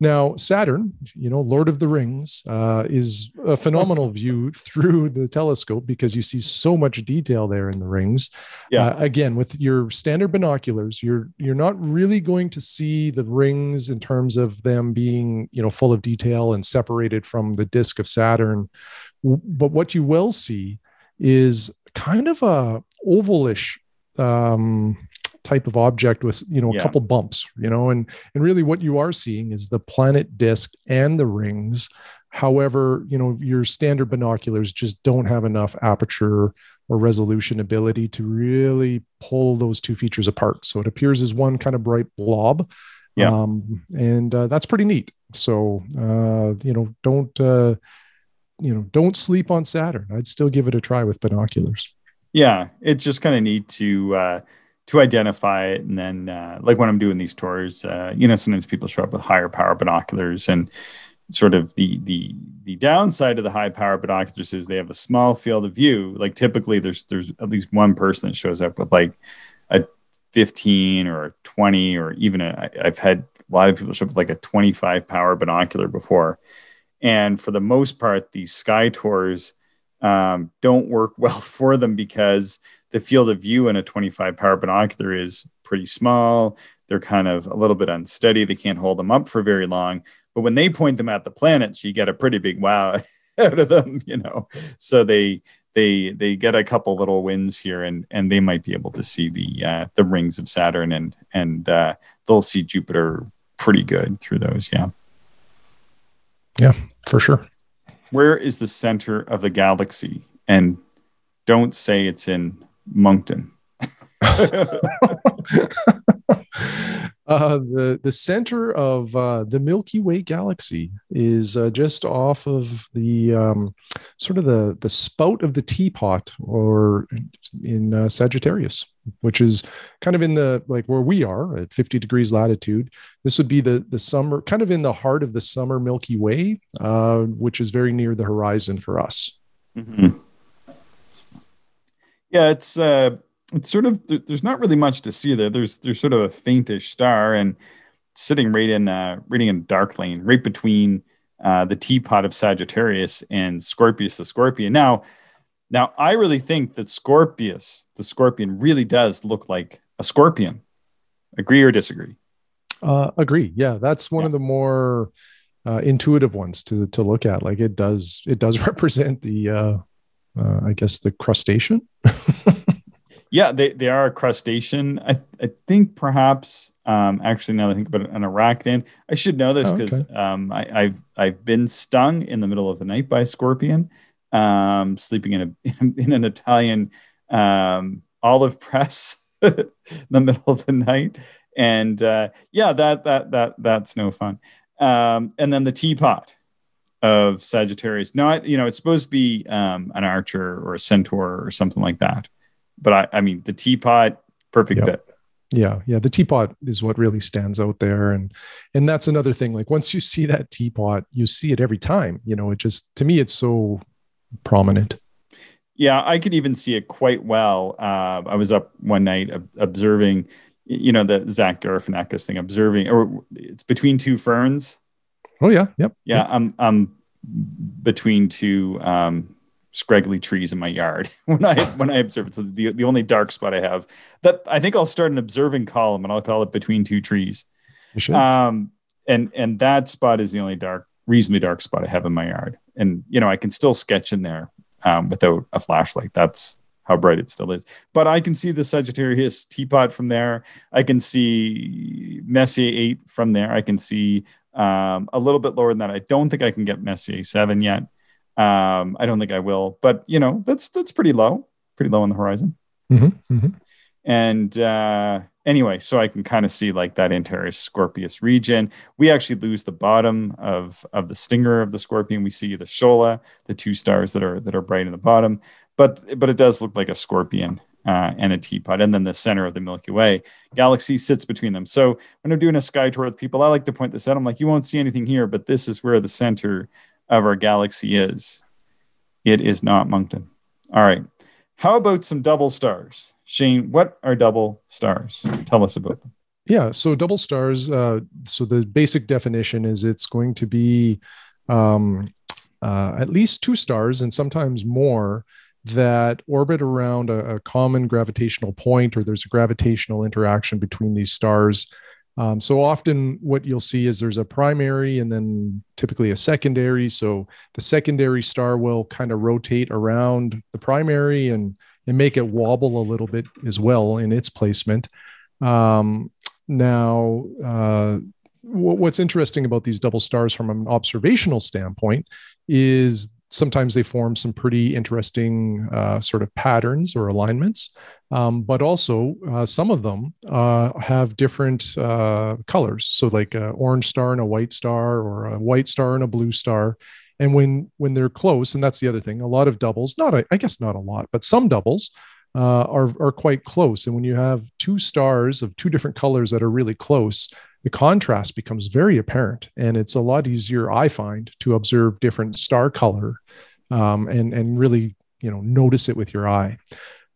now saturn you know lord of the rings uh, is a phenomenal view through the telescope because you see so much detail there in the rings. Yeah. Uh, again with your standard binoculars you're you're not really going to see the rings in terms of them being you know full of detail and separated from the disk of saturn. But what you will see is kind of a ovalish um, type of object with you know a yeah. couple bumps you know and and really what you are seeing is the planet disk and the rings however you know your standard binoculars just don't have enough aperture or resolution ability to really pull those two features apart so it appears as one kind of bright blob yeah um, and uh, that's pretty neat so uh, you know don't uh, you know, don't sleep on Saturn. I'd still give it a try with binoculars. Yeah, it's just kind of neat to uh, to identify it, and then uh, like when I'm doing these tours, uh, you know, sometimes people show up with higher power binoculars, and sort of the the the downside of the high power binoculars is they have a small field of view. Like typically, there's there's at least one person that shows up with like a 15 or a 20 or even a, I've had a lot of people show up with like a 25 power binocular before and for the most part, these sky tours um, don't work well for them because the field of view in a 25 power binocular is pretty small. They're kind of a little bit unsteady. They can't hold them up for very long. But when they point them at the planets, you get a pretty big wow out of them, you know. So they they they get a couple little wins here, and and they might be able to see the uh, the rings of Saturn, and and uh, they'll see Jupiter pretty good through those. Yeah. Yeah, for sure. Where is the center of the galaxy? And don't say it's in Moncton. Uh, the the center of uh, the Milky Way galaxy is uh, just off of the um, sort of the the spout of the teapot, or in uh, Sagittarius, which is kind of in the like where we are at 50 degrees latitude. This would be the the summer, kind of in the heart of the summer Milky Way, uh, which is very near the horizon for us. Mm-hmm. Yeah, it's uh, it's sort of there's not really much to see there. There's there's sort of a faintish star and sitting right in uh, right in dark lane, right between uh, the teapot of Sagittarius and Scorpius the Scorpion. Now, now I really think that Scorpius the Scorpion really does look like a scorpion. Agree or disagree? Uh, agree. Yeah, that's one yes. of the more uh, intuitive ones to to look at. Like it does it does represent the uh, I guess the crustacean. Yeah, they, they are a crustacean. I, I think perhaps um, actually now that I think about it, an arachnid. I should know this because oh, okay. um, I, have I've been stung in the middle of the night by a scorpion, um, sleeping in a in an Italian um, olive press in the middle of the night, and uh, yeah, that that that that's no fun. Um, and then the teapot of Sagittarius. Not you know it's supposed to be um, an archer or a centaur or something like that but I, I mean, the teapot, perfect yep. fit. Yeah, yeah. The teapot is what really stands out there, and and that's another thing. Like once you see that teapot, you see it every time. You know, it just to me, it's so prominent. Yeah, I could even see it quite well. Uh, I was up one night observing, you know, the Zach Galifianakis thing, observing, or it's between two ferns. Oh yeah, yep. Yeah, yep. I'm I'm between two um, scraggly trees in my yard when I when I observe. It's the the only dark spot I have. That I think I'll start an observing column and I'll call it between two trees. Um, and and that spot is the only dark, reasonably dark spot I have in my yard. And you know, I can still sketch in there um, without a flashlight. That's how bright it still is. But I can see the Sagittarius teapot from there. I can see Messier 8 from there. I can see um, a little bit lower than that. I don't think I can get Messier 7 yet. Um, I don't think I will, but you know, that's that's pretty low, pretty low on the horizon. Mm-hmm, mm-hmm. And uh, anyway, so I can kind of see like that entire Scorpius region. We actually lose the bottom of of the stinger of the scorpion. We see the Shaula, the two stars that are that are bright in the bottom, but but it does look like a scorpion. Uh, and a teapot, and then the center of the Milky Way galaxy sits between them. So when I'm doing a sky tour with people, I like to point this out. I'm like, you won't see anything here, but this is where the center of our galaxy is. It is not Moncton. All right. How about some double stars? Shane, what are double stars? Tell us about them. Yeah. So double stars. Uh, so the basic definition is it's going to be um, uh, at least two stars and sometimes more that orbit around a, a, common gravitational point, or there's a gravitational interaction between these stars um, so often, what you'll see is there's a primary and then typically a secondary. So the secondary star will kind of rotate around the primary and and make it wobble a little bit as well in its placement. Um, now, uh, w- what's interesting about these double stars from an observational standpoint is sometimes they form some pretty interesting uh, sort of patterns or alignments. Um, but also, uh, some of them uh, have different uh, colors. So, like an orange star and a white star, or a white star and a blue star. And when when they're close, and that's the other thing, a lot of doubles, not a, I guess not a lot, but some doubles uh, are are quite close. And when you have two stars of two different colors that are really close, the contrast becomes very apparent, and it's a lot easier, I find, to observe different star color um, and and really you know notice it with your eye.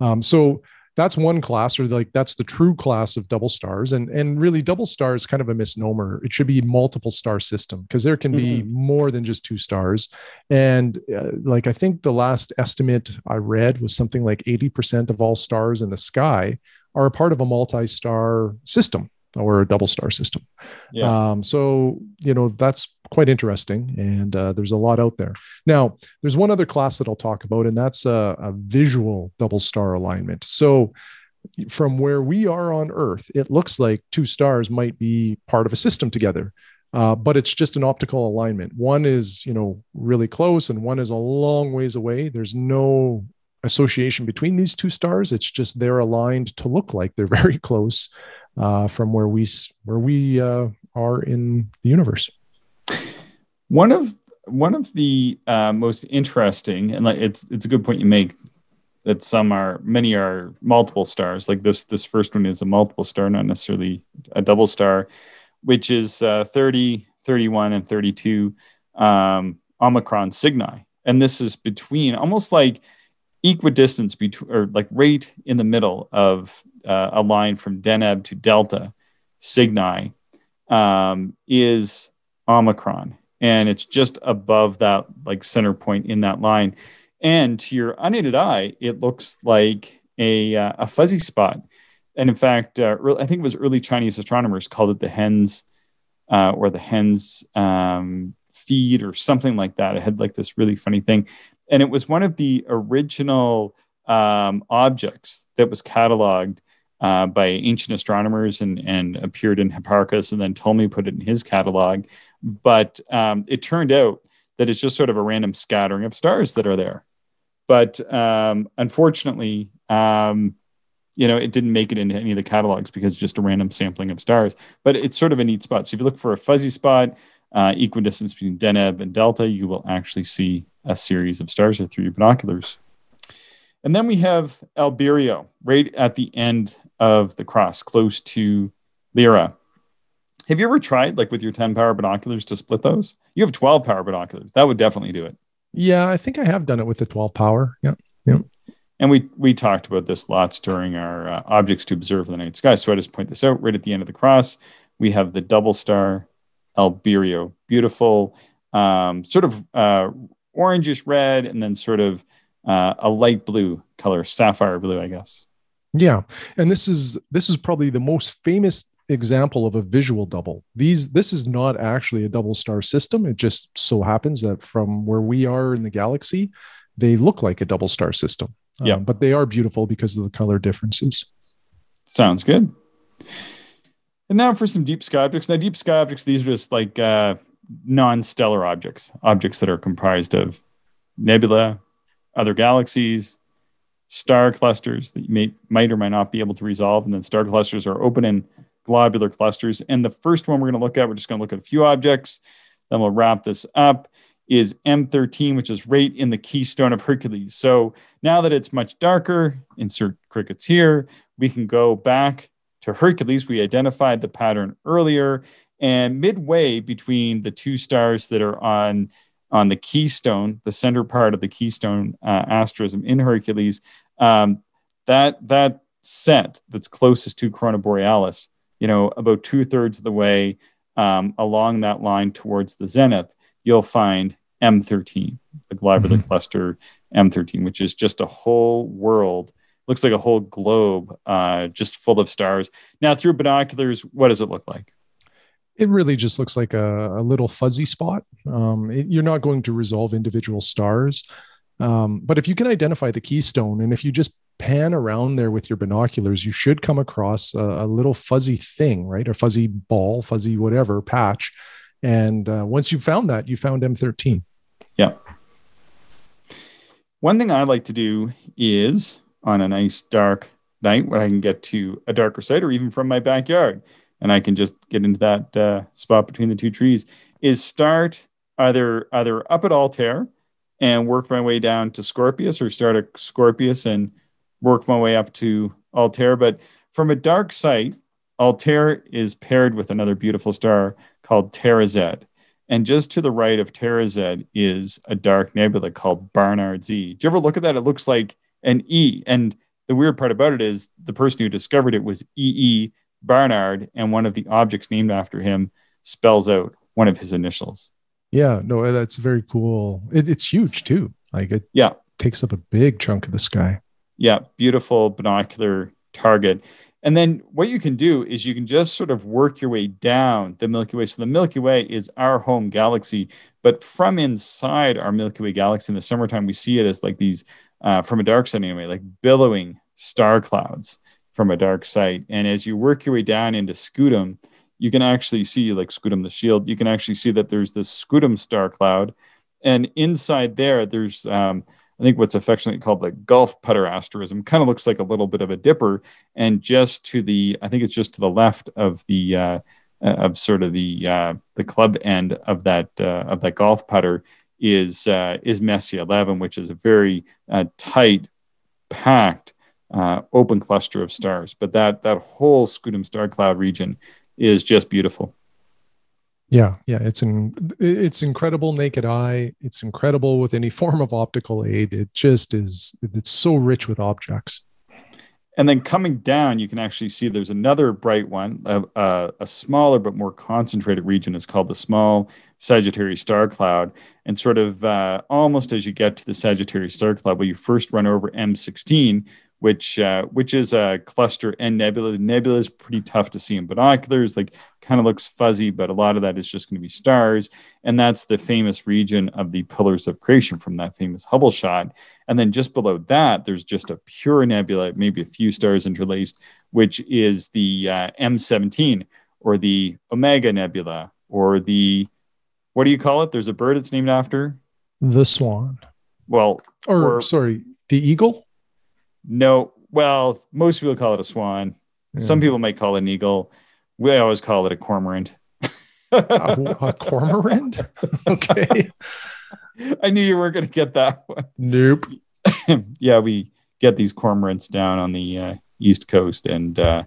Um, so that's one class or like that's the true class of double stars and and really double star is kind of a misnomer it should be multiple star system because there can be mm-hmm. more than just two stars and uh, like i think the last estimate i read was something like 80% of all stars in the sky are a part of a multi-star system or a double star system. Yeah. Um, so you know that's quite interesting, and uh, there's a lot out there. Now, there's one other class that I'll talk about, and that's a, a visual double star alignment. So from where we are on Earth, it looks like two stars might be part of a system together. Uh, but it's just an optical alignment. One is, you know, really close, and one is a long ways away. There's no association between these two stars. It's just they're aligned to look like they're very close uh, from where we where we uh, are in the universe. One of one of the uh, most interesting, and it's it's a good point you make that some are many are multiple stars. Like this this first one is a multiple star, not necessarily a double star, which is uh, 30, 31, and 32 um, Omicron Cygni, and this is between almost like equidistance between or like right in the middle of uh, a line from Deneb to Delta Cygni um, is Omicron, and it's just above that like center point in that line. And to your unaided eye, it looks like a, uh, a fuzzy spot. And in fact, uh, I think it was early Chinese astronomers called it the hens uh, or the hens um, feed or something like that. It had like this really funny thing. And it was one of the original um, objects that was cataloged uh, by ancient astronomers and, and appeared in Hipparchus, and then Ptolemy put it in his catalog. But um, it turned out that it's just sort of a random scattering of stars that are there. But um, unfortunately, um, you know, it didn't make it into any of the catalogs because it's just a random sampling of stars. But it's sort of a neat spot. So if you look for a fuzzy spot, uh, equidistance between Deneb and Delta, you will actually see a series of stars through your binoculars. And then we have Albireo right at the end of the cross, close to Lyra. Have you ever tried, like with your 10 power binoculars, to split those? You have 12 power binoculars. That would definitely do it. Yeah, I think I have done it with the 12 power. Yeah. Yeah. And we we talked about this lots during our uh, objects to observe in the night sky. So I just point this out right at the end of the cross. We have the double star Albireo, beautiful, um, sort of uh, orangish red, and then sort of uh, a light blue color, sapphire blue, I guess. Yeah, and this is this is probably the most famous example of a visual double. These this is not actually a double star system. It just so happens that from where we are in the galaxy, they look like a double star system. Yeah, um, but they are beautiful because of the color differences. Sounds good. And now for some deep sky objects. Now, deep sky objects, these are just like uh, non-stellar objects, objects that are comprised of nebula, other galaxies, star clusters that you may, might or might not be able to resolve. And then star clusters are open and globular clusters. And the first one we're going to look at, we're just going to look at a few objects. Then we'll wrap this up. Is M13, which is right in the keystone of Hercules. So now that it's much darker, insert crickets here, we can go back to Hercules. We identified the pattern earlier. And midway between the two stars that are on on the keystone, the center part of the keystone uh, asterism in Hercules, um, that that set that's closest to Corona Borealis, you know, about two thirds of the way um, along that line towards the zenith, you'll find M13, the globular mm-hmm. cluster M13, which is just a whole world. Looks like a whole globe, uh, just full of stars. Now, through binoculars, what does it look like? It really just looks like a, a little fuzzy spot. Um, it, you're not going to resolve individual stars. Um, but if you can identify the keystone and if you just pan around there with your binoculars, you should come across a, a little fuzzy thing, right? A fuzzy ball, fuzzy whatever patch. And uh, once you found that, you found M13. Yeah. One thing I like to do is on a nice dark night when I can get to a darker site or even from my backyard and I can just get into that uh, spot between the two trees, is start either either up at Altair and work my way down to Scorpius, or start at Scorpius and work my way up to Altair. But from a dark site, Altair is paired with another beautiful star called Tarazed. And just to the right of Tarazed is a dark nebula called Barnard Z. Do you ever look at that? It looks like an E. And the weird part about it is the person who discovered it was EE Barnard, and one of the objects named after him spells out one of his initials. Yeah, no, uh, that's very cool. It, it's huge too. Like it yeah. takes up a big chunk of the sky. Yeah, beautiful binocular target. And then what you can do is you can just sort of work your way down the Milky Way. So the Milky Way is our home galaxy, but from inside our Milky Way galaxy in the summertime, we see it as like these, uh, from a dark side anyway, like billowing star clouds from a dark site. And as you work your way down into Scutum, you can actually see, like Scutum the Shield, you can actually see that there's this Scutum star cloud. And inside there, there's um, I think what's affectionately called the golf putter asterism. Kind of looks like a little bit of a dipper, and just to the, I think it's just to the left of the uh, of sort of the uh, the club end of that uh, of that golf putter is uh, is Messier 11, which is a very uh, tight, packed, uh, open cluster of stars. But that that whole Scutum star cloud region is just beautiful. Yeah, yeah, it's in, it's incredible naked eye. It's incredible with any form of optical aid. It just is. It's so rich with objects. And then coming down, you can actually see there's another bright one. Uh, a smaller but more concentrated region is called the small Sagittarius star cloud. And sort of uh, almost as you get to the Sagittarius star cloud, where you first run over M16, which uh, which is a cluster and nebula. The nebula is pretty tough to see in binoculars, like kind of looks fuzzy, but a lot of that is just going to be stars. And that's the famous region of the pillars of creation from that famous Hubble shot. And then just below that, there's just a pure nebula, maybe a few stars interlaced, which is the uh, M17 or the Omega Nebula or the what do you call it? There's a bird it's named after the swan. Well, or, or sorry, the eagle. No, well, most people call it a swan. Yeah. Some people might call it an eagle. We always call it a cormorant. a, a cormorant? okay. I knew you weren't going to get that one. Nope. yeah, we get these cormorants down on the uh, east coast, and uh,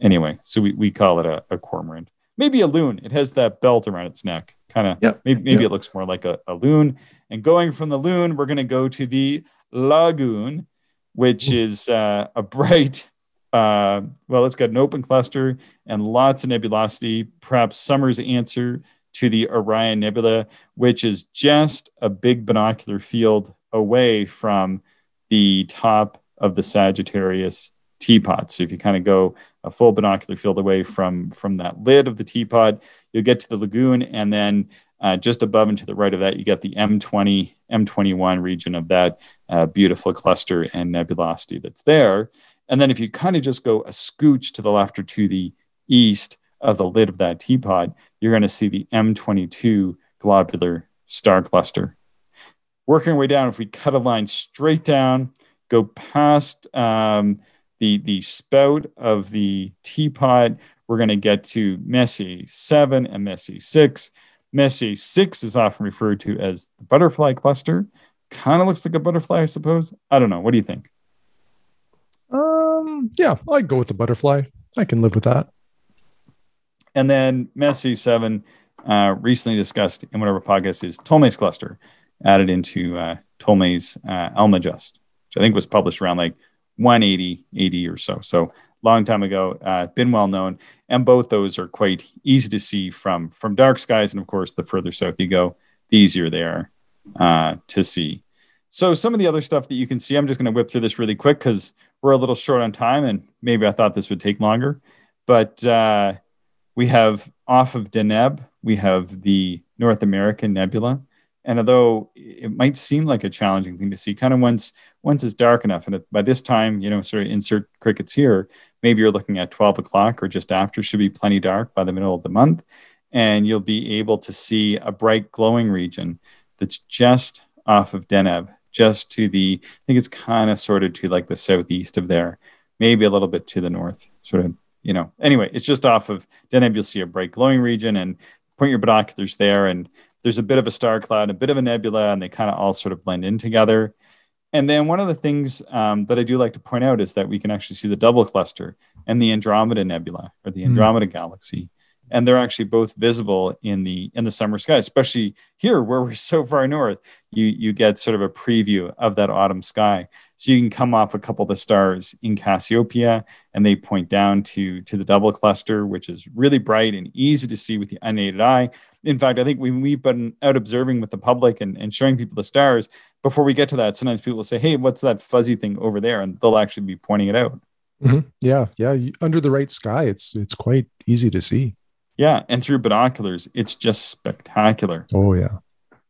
anyway, so we, we call it a, a, cormorant. Maybe a loon. It has that belt around its neck. Kind of. Yep. Maybe, maybe yep. it looks more like a, a loon. And going from the loon, we're going to go to the lagoon which is uh, a bright, uh, well, it's got an open cluster and lots of nebulosity, perhaps summer's answer to the Orion Nebula, which is just a big binocular field away from the top of the Sagittarius teapot. So if you kind of go a full binocular field away from from that lid of the teapot, you'll get to the lagoon, and then uh, just above and to the right of that, you get the M20, M21 region of that uh, beautiful cluster and nebulosity that's there. And then if you kind of just go a scooch to the left or to the east of the lid of that teapot, you're going to see the M22 globular star cluster. Working our way down, if we cut a line straight down, go past um, the, the spout of the teapot, we're going to get to Messier 7 and Messier 6 Messier 6 is often referred to as the butterfly cluster. Kind of looks like a butterfly, I suppose. I don't know. What do you think? Um, yeah, I'd go with the butterfly. I can live with that. And then Messier 7, uh, recently discussed in whatever podcast is Ptolemy's cluster, added into uh, Ptolemy's uh, Almagest, which I think was published around like 180 AD or so. So long time ago, uh, been well known, and both those are quite easy to see from from dark skies. And of course, the further south you go, the easier they are uh, to see. So some of the other stuff that you can see, I'm just going to whip through this really quick because we're a little short on time, and maybe I thought this would take longer. But uh, we have off of Deneb, we have the North American Nebula. And although it might seem like a challenging thing to see, kind of once once it's dark enough, and by this time, you know, sort of insert crickets here, maybe you're looking at 12 o'clock or just after, should be plenty dark by the middle of the month, and you'll be able to see a bright glowing region that's just off of Deneb, just to the, I think it's kind of sorted to like the southeast of there, maybe a little bit to the north, sort of, you know. Anyway, it's just off of Deneb. You'll see a bright glowing region, and point your binoculars there and there's a bit of a star cloud, a bit of a nebula, and they kind of all sort of blend in together. And then one of the things um, that I do like to point out is that we can actually see the double cluster and the Andromeda Nebula or the hmm. Andromeda mm. Galaxy, and they're actually both visible in the in the summer sky. Especially here, where we're so far north, you you get sort of a preview of that autumn sky. So you can come off a couple of the stars in Cassiopeia, and they point down to to the double cluster, which is really bright and easy to see with the unaided eye. In fact, I think when we've been out observing with the public and, and showing people the stars, before we get to that, sometimes people will say, "Hey, what's that fuzzy thing over there?" and they'll actually be pointing it out. Mm-hmm. Yeah, yeah. Under the right sky, it's it's quite easy to see. Yeah, and through binoculars, it's just spectacular. Oh yeah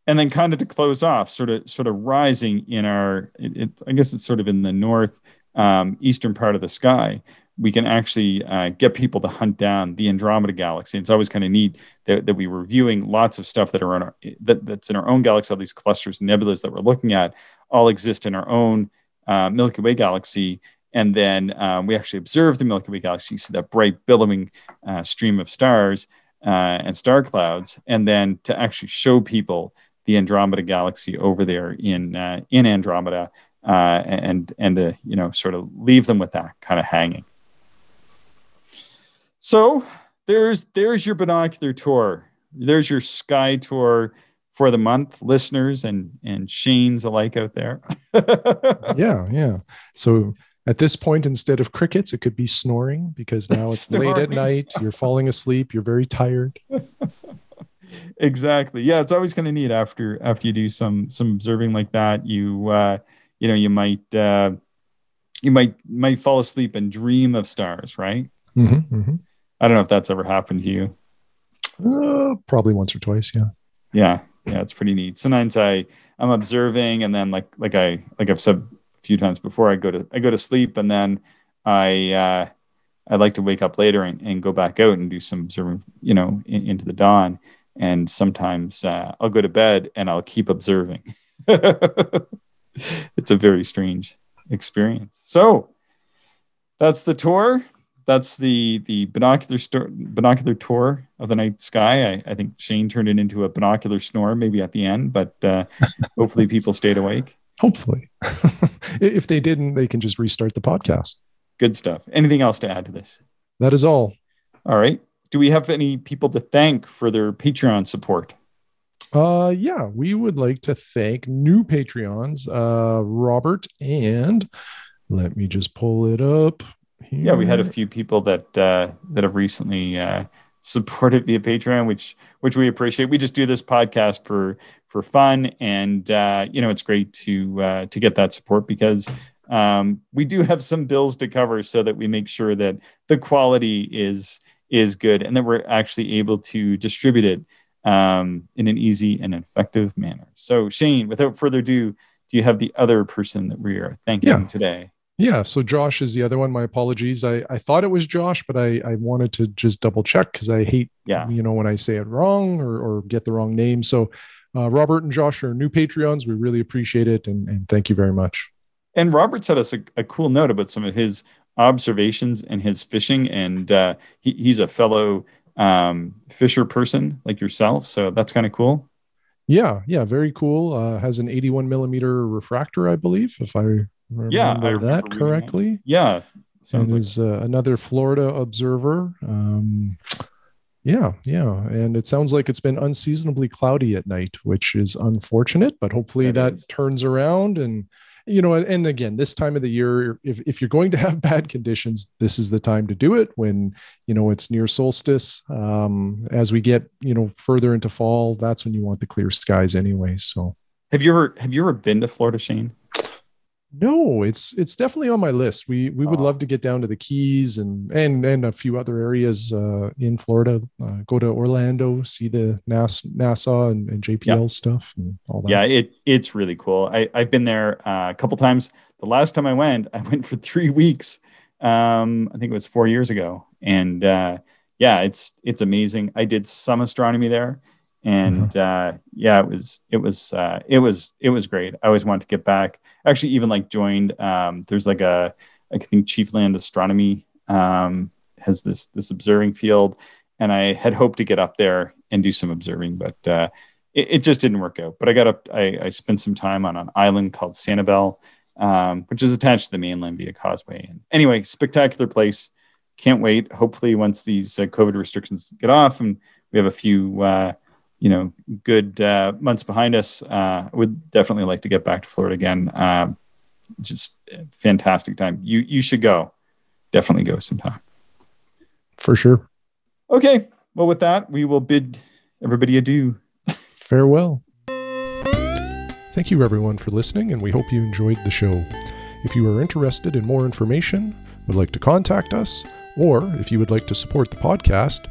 and then kind of to close off, sort of sort of rising in our, it, it, I guess it's sort of in the north um, eastern part of the sky. we can actually uh, get people to hunt down the Andromeda galaxy. It's always kind of neat that, that we were viewing lots of stuff that are in our, that, that's in our own galaxy. All these clusters, nebulas that we're looking at, all exist in our own uh, Milky Way galaxy. And then um, we actually observe the Milky Way galaxy, see that bright billowing uh, stream of stars uh, and star clouds, and then to actually show people the Andromeda galaxy over there in uh, in Andromeda, uh, and and to you know sort of leave them with that kind of hanging. So there's there's your binocular tour. There's your sky tour for the month, listeners and and Shane's alike out there. yeah, yeah. So at this point, instead of crickets, it could be snoring because now it's late at night. You're falling asleep. You're very tired. exactly. Yeah, it's always kind of neat after after you do some some observing like that. You uh, you know you might uh, you might might fall asleep and dream of stars, right? Mm-hmm, mm-hmm. I don't know if that's ever happened to you. Uh, probably once or twice. Yeah. Yeah. Yeah. It's pretty neat. Sometimes I, I'm observing and then like, like I, like I've said few times before, I go to, I go to sleep and then I, uh, I like to wake up later and, and go back out and do some observing, you know, in, into the dawn. And sometimes uh, I'll go to bed and I'll keep observing. it's a very strange experience. So that's the tour that's the the binocular sto- binocular tour of the night sky. I, I, think Shane turned it into a binocular snore maybe at the end, but uh, hopefully people stayed awake. Hopefully, if they didn't, they can just restart the podcast. Good stuff. Anything else to add to this? That is all. All right. Do we have any people to thank for their Patreon support? Uh, yeah, we would like to thank new Patreons, uh, Robert and let me just pull it up. Here. Yeah, we had a few people that uh, that have recently uh, supported via Patreon, which which we appreciate. We just do this podcast for for fun, and uh, you know it's great to uh, to get that support because um, we do have some bills to cover, so that we make sure that the quality is is good and that we're actually able to distribute it um, in an easy and effective manner. So, Shane, without further ado, do you have the other person that we are thanking yeah. today? Yeah, so Josh is the other one. My apologies. I, I thought it was Josh, but I, I wanted to just double check because I hate, yeah. you know, when I say it wrong or, or get the wrong name. So uh, Robert and Josh are new Patreons. We really appreciate it. And, and thank you very much. And Robert sent us a, a cool note about some of his observations and his fishing. And uh, he, he's a fellow um, fisher person like yourself. So that's kind of cool. Yeah, yeah, very cool. Uh, has an 81 millimeter refractor, I believe, if I remember yeah, I that correctly. That. Yeah. Sounds and like- is uh, another Florida observer. Um, yeah, yeah. And it sounds like it's been unseasonably cloudy at night, which is unfortunate, but hopefully that, that turns around and you know, and again, this time of the year, if, if you're going to have bad conditions, this is the time to do it when, you know, it's near solstice. Um, as we get, you know, further into fall, that's when you want the clear skies anyway. So have you ever, have you ever been to Florida, Shane? No, it's it's definitely on my list. We we would oh. love to get down to the Keys and and and a few other areas uh, in Florida. Uh, go to Orlando, see the NAS, NASA and, and JPL yeah. stuff and all that. Yeah, it it's really cool. I I've been there uh, a couple times. The last time I went, I went for three weeks. Um, I think it was four years ago, and uh, yeah, it's it's amazing. I did some astronomy there and mm-hmm. uh, yeah, it was it was uh, it was it was great. I always wanted to get back. Actually, even like joined. Um, there's like a I think Chiefland Astronomy um, has this this observing field, and I had hoped to get up there and do some observing, but uh, it, it, just didn't work out. But I got up. I, I spent some time on an island called Sanibel, um, which is attached to the mainland via causeway. And anyway, spectacular place. Can't wait. Hopefully, once these uh, COVID restrictions get off and we have a few uh, you know good uh, months behind us. Uh, would definitely like to get back to Florida again. Uh, just fantastic time. You you should go. Definitely go sometime. For sure. Okay. Well, with that, we will bid everybody adieu. Farewell. Thank you, everyone, for listening, and we hope you enjoyed the show. If you are interested in more information, would like to contact us, or if you would like to support the podcast,